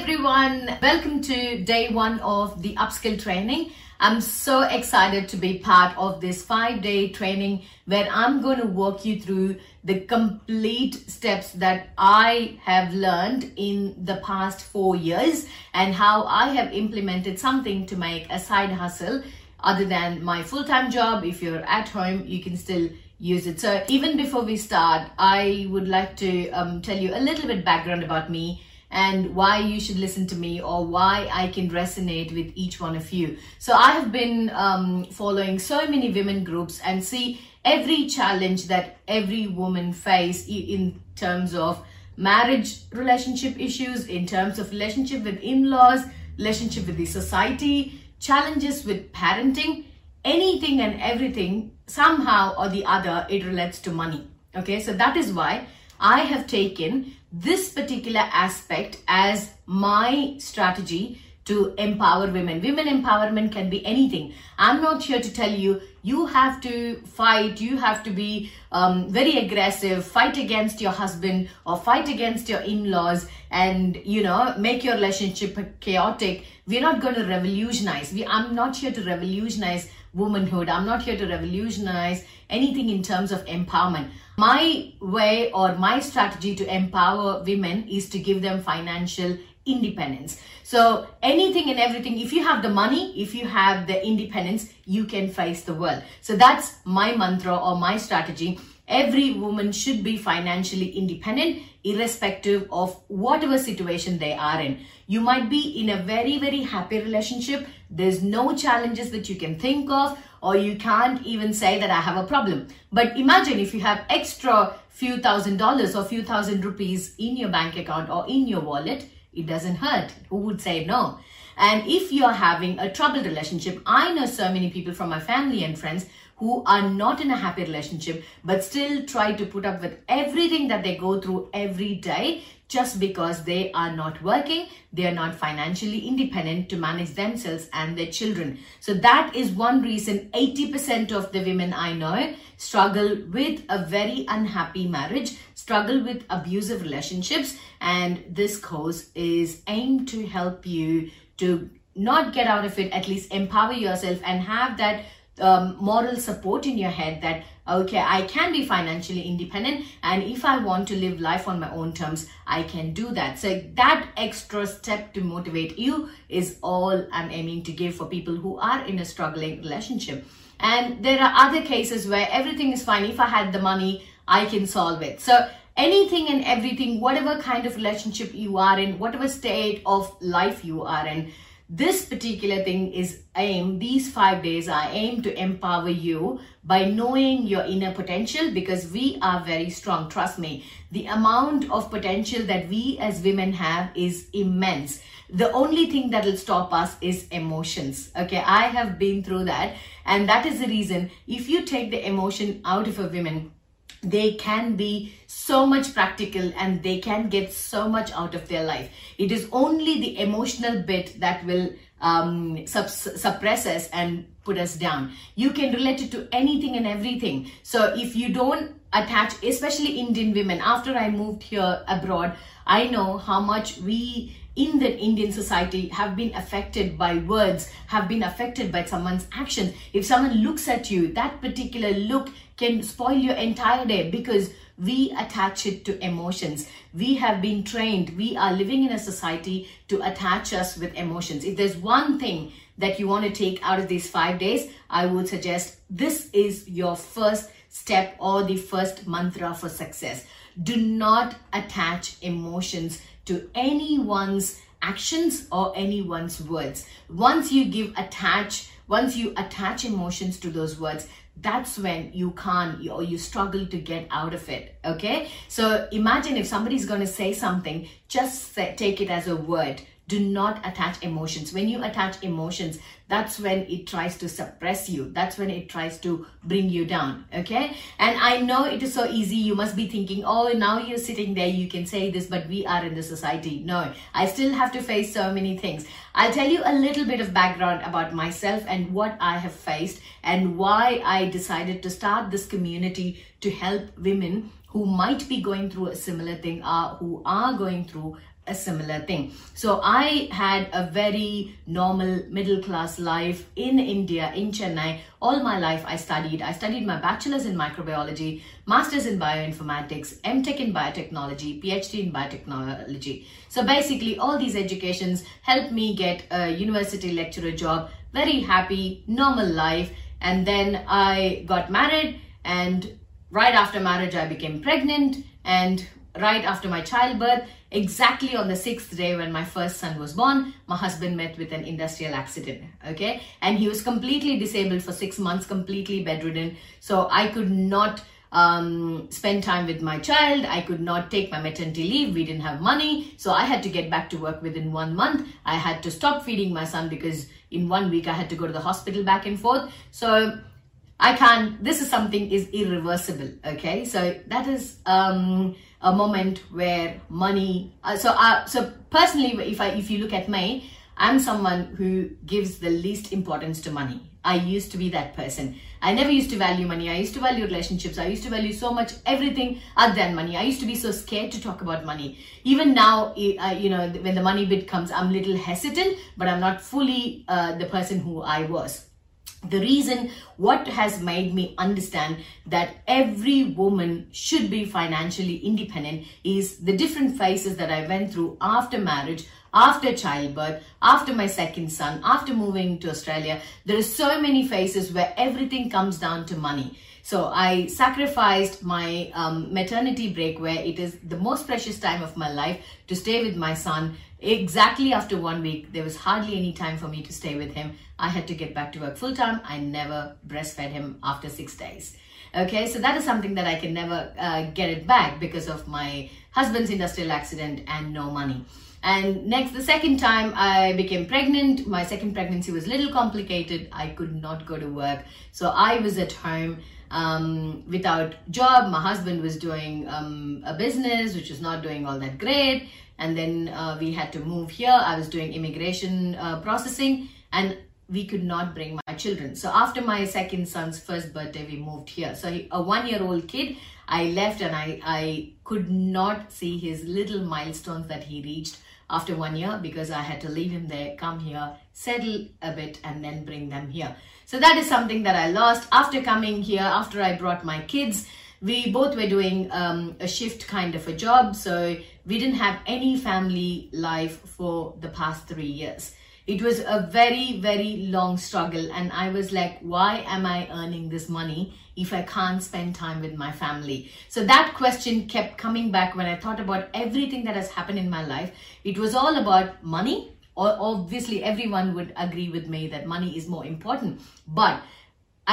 everyone. Welcome to day one of the upskill training. I'm so excited to be part of this five day training where I'm going to walk you through the complete steps that I have learned in the past four years and how I have implemented something to make a side hustle other than my full-time job. If you're at home, you can still use it. So even before we start, I would like to um, tell you a little bit background about me and why you should listen to me or why I can resonate with each one of you. So I have been um, following so many women groups and see every challenge that every woman face in terms of marriage relationship issues, in terms of relationship with in-laws, relationship with the society, challenges with parenting, anything and everything somehow or the other it relates to money. Okay, so that is why I have taken this particular aspect as my strategy to empower women. Women empowerment can be anything. I'm not here to tell you you have to fight, you have to be um, very aggressive, fight against your husband or fight against your in-laws and, you know, make your relationship chaotic. We're not going to revolutionize. We, I'm not here to revolutionize womanhood. I'm not here to revolutionize anything in terms of empowerment. My way or my strategy to empower women is to give them financial independence. So anything and everything, if you have the money, if you have the independence, you can face the world. So that's my mantra or my strategy. Every woman should be financially independent irrespective of whatever situation they are in. You might be in a very, very happy relationship. There's no challenges that you can think of or you can't even say that I have a problem. But imagine if you have extra few thousand dollars or few thousand rupees in your bank account or in your wallet, it doesn't hurt. Who would say no? And if you're having a troubled relationship, I know so many people from my family and friends who are not in a happy relationship but still try to put up with everything that they go through every day just because they are not working, they are not financially independent to manage themselves and their children. So that is one reason 80% of the women I know struggle with a very unhappy marriage, struggle with abusive relationships, and this course is aimed to help you to not get out of it, at least empower yourself and have that um, moral support in your head that okay i can be financially independent and if i want to live life on my own terms i can do that. So that extra step to motivate you is all i'm aiming to give for people who are in a struggling relationship. And there are other cases where everything is fine. If i had the money i can solve it. So anything and everything whatever kind of relationship you are in whatever state of life you are in this particular thing is aim these five days i aim to empower you by knowing your inner potential because we are very strong. Trust me the amount of potential that we as women have is immense. The only thing that will stop us is emotions. Okay i have been through that. And that is the reason if you take the emotion out of a woman they can be so much practical and they can get so much out of their life. It is only the emotional bit that will um, suppress us and put us down. You can relate it to anything and everything. So if you don't attach, especially Indian women, after I moved here abroad, I know how much we in the Indian society have been affected by words, have been affected by someone's actions. If someone looks at you, that particular look can spoil your entire day because we attach it to emotions. We have been trained, we are living in a society to attach us with emotions. If there's one thing that you want to take out of these five days, I would suggest this is your first step or the first mantra for success. Do not attach emotions to anyone's actions or anyone's words. Once you give attach, once you attach emotions to those words, that's when you can't or you struggle to get out of it okay? So imagine if somebody's going to say something just say, take it as a word do not attach emotions. When you attach emotions, that's when it tries to suppress you. That's when it tries to bring you down. Okay. And I know it is so easy. You must be thinking, oh, now you're sitting there. You can say this, but we are in the society. No, I still have to face so many things. I'll tell you a little bit of background about myself and what I have faced and why I decided to start this community to help women who might be going through a similar thing, uh, who are going through a similar thing. So I had a very normal middle class life in India, in Chennai. All my life I studied. I studied my bachelor's in microbiology, master's in bioinformatics, MTech in biotechnology, PhD in biotechnology. So basically all these educations helped me get a university lecturer job, very happy, normal life. And then I got married and right after marriage I became pregnant and right after my childbirth, exactly on the sixth day when my first son was born, my husband met with an industrial accident. Okay. And he was completely disabled for six months, completely bedridden. So I could not um, spend time with my child. I could not take my maternity leave. We didn't have money. So I had to get back to work within one month. I had to stop feeding my son because in one week I had to go to the hospital back and forth. So I can't, this is something is irreversible. Okay. So that is, um, a moment where money, uh, so, uh, so personally, if I, if you look at me, I'm someone who gives the least importance to money. I used to be that person. I never used to value money. I used to value relationships. I used to value so much everything other than money. I used to be so scared to talk about money. Even now, uh, you know, when the money bit comes, I'm a little hesitant, but I'm not fully uh, the person who I was the reason what has made me understand that every woman should be financially independent is the different phases that I went through after marriage, after childbirth, after my second son, after moving to Australia. There are so many phases where everything comes down to money. So I sacrificed my um, maternity break where it is the most precious time of my life to stay with my son. Exactly after one week, there was hardly any time for me to stay with him. I had to get back to work full time. I never breastfed him after six days. Okay, so that is something that I can never uh, get it back because of my husband's industrial accident and no money. And next, the second time I became pregnant, my second pregnancy was a little complicated. I could not go to work. So I was at home um, without job. My husband was doing um, a business, which was not doing all that great. And then uh, we had to move here. I was doing immigration uh, processing and we could not bring my children. So after my second son's first birthday, we moved here. So he, a one-year-old kid, I left and I, I could not see his little milestones that he reached after one year because I had to leave him there, come here, settle a bit and then bring them here. So that is something that I lost after coming here, after I brought my kids. We both were doing um, a shift kind of a job. So we didn't have any family life for the past three years. It was a very, very long struggle. And I was like, why am I earning this money if I can't spend time with my family? So that question kept coming back when I thought about everything that has happened in my life. It was all about money. Or obviously, everyone would agree with me that money is more important. But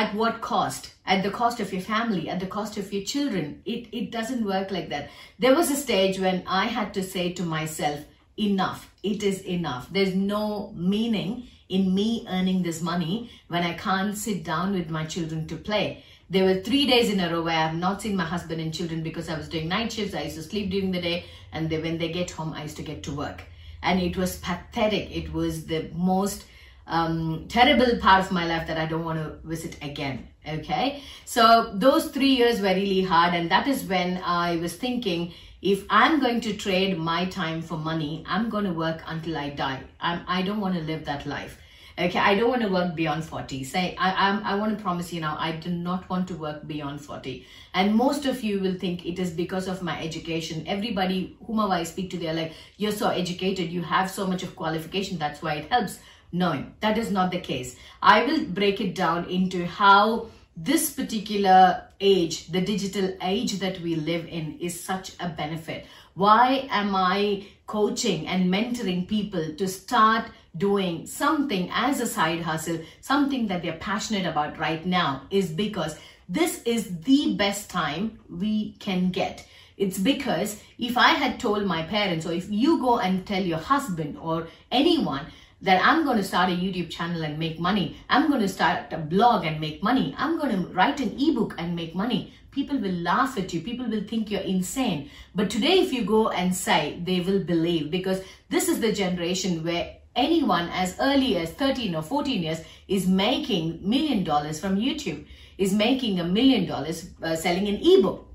at what cost at the cost of your family at the cost of your children it it doesn't work like that there was a stage when i had to say to myself enough. It is enough. There's no meaning in me earning this money when I can't sit down with my children to play. There were three days in a row where I have not seen my husband and children because I was doing night shifts. I used to sleep during the day and they, when they get home, I used to get to work. And it was pathetic. It was the most um, terrible part of my life that I don't want to visit again. Okay. So those three years were really hard. And that is when I was thinking, if I'm going to trade my time for money, I'm going to work until I die. I'm, I don't want to live that life. Okay, I don't want to work beyond 40. Say, I, I, I want to promise you now, I do not want to work beyond 40. And most of you will think it is because of my education. Everybody, whomever I speak to, they're like, you're so educated, you have so much of qualification, that's why it helps. No, that is not the case. I will break it down into how this particular age, the digital age that we live in is such a benefit. Why am I coaching and mentoring people to start doing something as a side hustle, something that they're passionate about right now is because this is the best time we can get. It's because if I had told my parents or if you go and tell your husband or anyone that I'm going to start a YouTube channel and make money. I'm going to start a blog and make money. I'm going to write an ebook and make money. People will laugh at you. People will think you're insane. But today, if you go and say, they will believe because this is the generation where anyone as early as 13 or 14 years is making million dollars from YouTube, is making a million dollars uh, selling an ebook.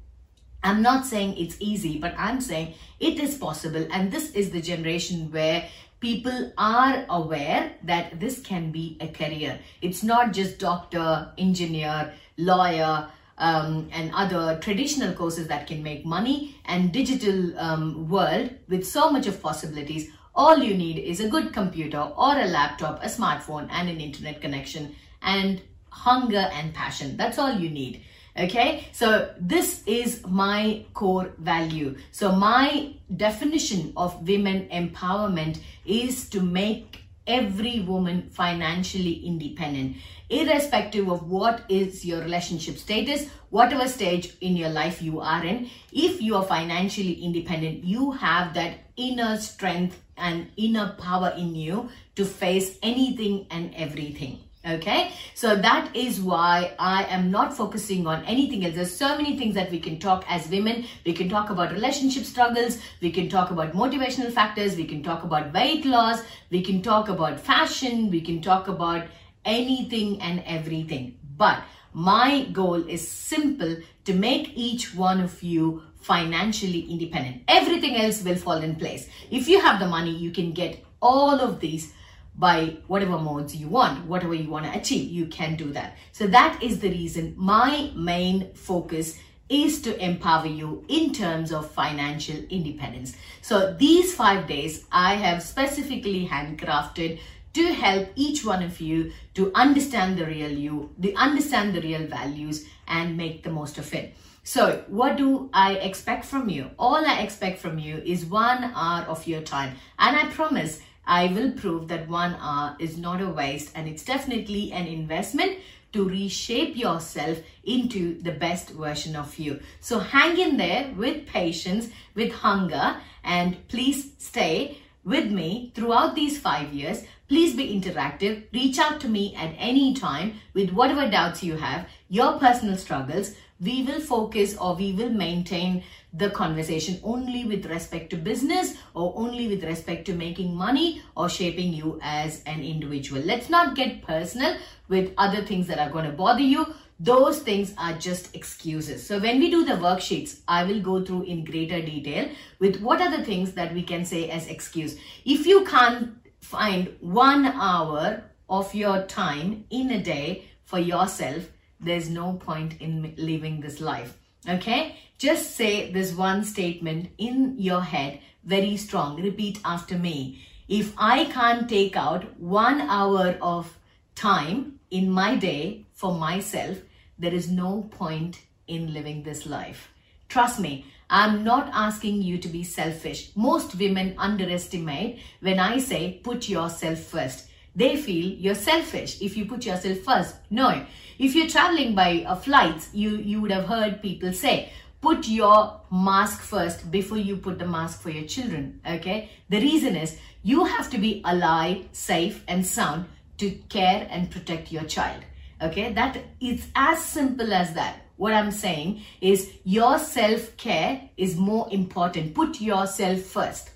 I'm not saying it's easy, but I'm saying it is possible. And this is the generation where people are aware that this can be a career. It's not just doctor, engineer, lawyer, um, and other traditional courses that can make money and digital um, world with so much of possibilities. All you need is a good computer or a laptop, a smartphone and an internet connection and hunger and passion. That's all you need okay? So this is my core value. So my definition of women empowerment is to make every woman financially independent irrespective of what is your relationship status whatever stage in your life you are in. If you are financially independent you have that inner strength and inner power in you to face anything and everything Okay, so that is why I am not focusing on anything else. There's so many things that we can talk as women. We can talk about relationship struggles. We can talk about motivational factors. We can talk about weight loss. We can talk about fashion. We can talk about anything and everything. But my goal is simple to make each one of you financially independent. Everything else will fall in place. If you have the money, you can get all of these by whatever modes you want, whatever you want to achieve, you can do that. So that is the reason my main focus is to empower you in terms of financial independence. So these five days I have specifically handcrafted to help each one of you to understand the real you, to understand the real values and make the most of it. So what do I expect from you? All I expect from you is one hour of your time. And I promise I will prove that one hour is not a waste and it's definitely an investment to reshape yourself into the best version of you. So hang in there with patience, with hunger, and please stay with me throughout these five years. Please be interactive. Reach out to me at any time with whatever doubts you have, your personal struggles. We will focus or we will maintain the conversation only with respect to business or only with respect to making money or shaping you as an individual. Let's not get personal with other things that are going to bother you. Those things are just excuses. So when we do the worksheets, I will go through in greater detail with what are the things that we can say as excuse. If you can't find one hour of your time in a day for yourself, there's no point in living this life. Okay, just say this one statement in your head very strong. Repeat after me. If I can't take out one hour of time in my day for myself, there is no point in living this life. Trust me, I'm not asking you to be selfish. Most women underestimate when I say put yourself first. They feel you're selfish if you put yourself first. No, if you're traveling by a flight, you, you would have heard people say, put your mask first before you put the mask for your children. Okay. The reason is you have to be alive, safe and sound to care and protect your child. Okay. That it's as simple as that. What I'm saying is your self-care is more important. Put yourself first.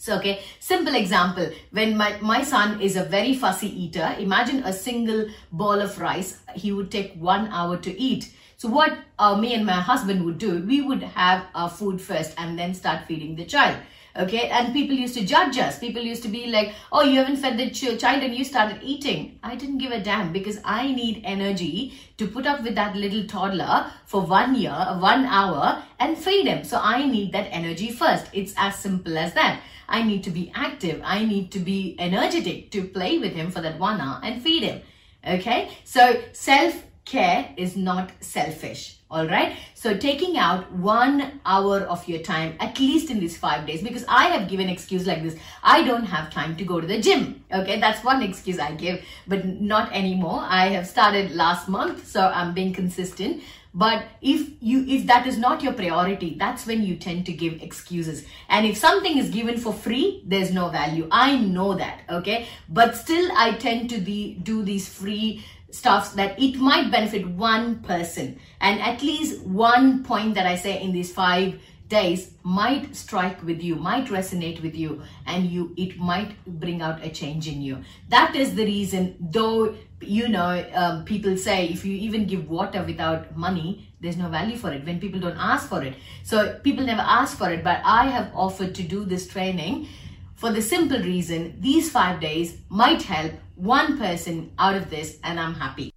So, okay, simple example. When my, my son is a very fussy eater, imagine a single ball of rice, he would take one hour to eat. So what uh, me and my husband would do, we would have our food first and then start feeding the child. Okay, and people used to judge us. People used to be like, oh, you haven't fed the ch child and you started eating. I didn't give a damn because I need energy to put up with that little toddler for one year, one hour and feed him. So I need that energy first. It's as simple as that. I need to be active. I need to be energetic to play with him for that one hour and feed him. Okay, so self care is not selfish all right so taking out one hour of your time at least in these five days because i have given excuse like this. I don't have time to go to the gym. Okay? That's one excuse i give but not anymore. I have started last month so i'm being consistent. But if you if that is not your priority that's when you tend to give excuses. And if something is given for free there's no value. I know that. Okay? But still i tend to the, do these free stuffs that it might benefit one person. And at least one point that I say in these five days might strike with you might resonate with you and you it might bring out a change in you. That is the reason though you know um, people say if you even give water without money there's no value for it when people don't ask for it. So people never ask for it but i have offered to do this training for the simple reason these five days might help one person out of this and i'm happy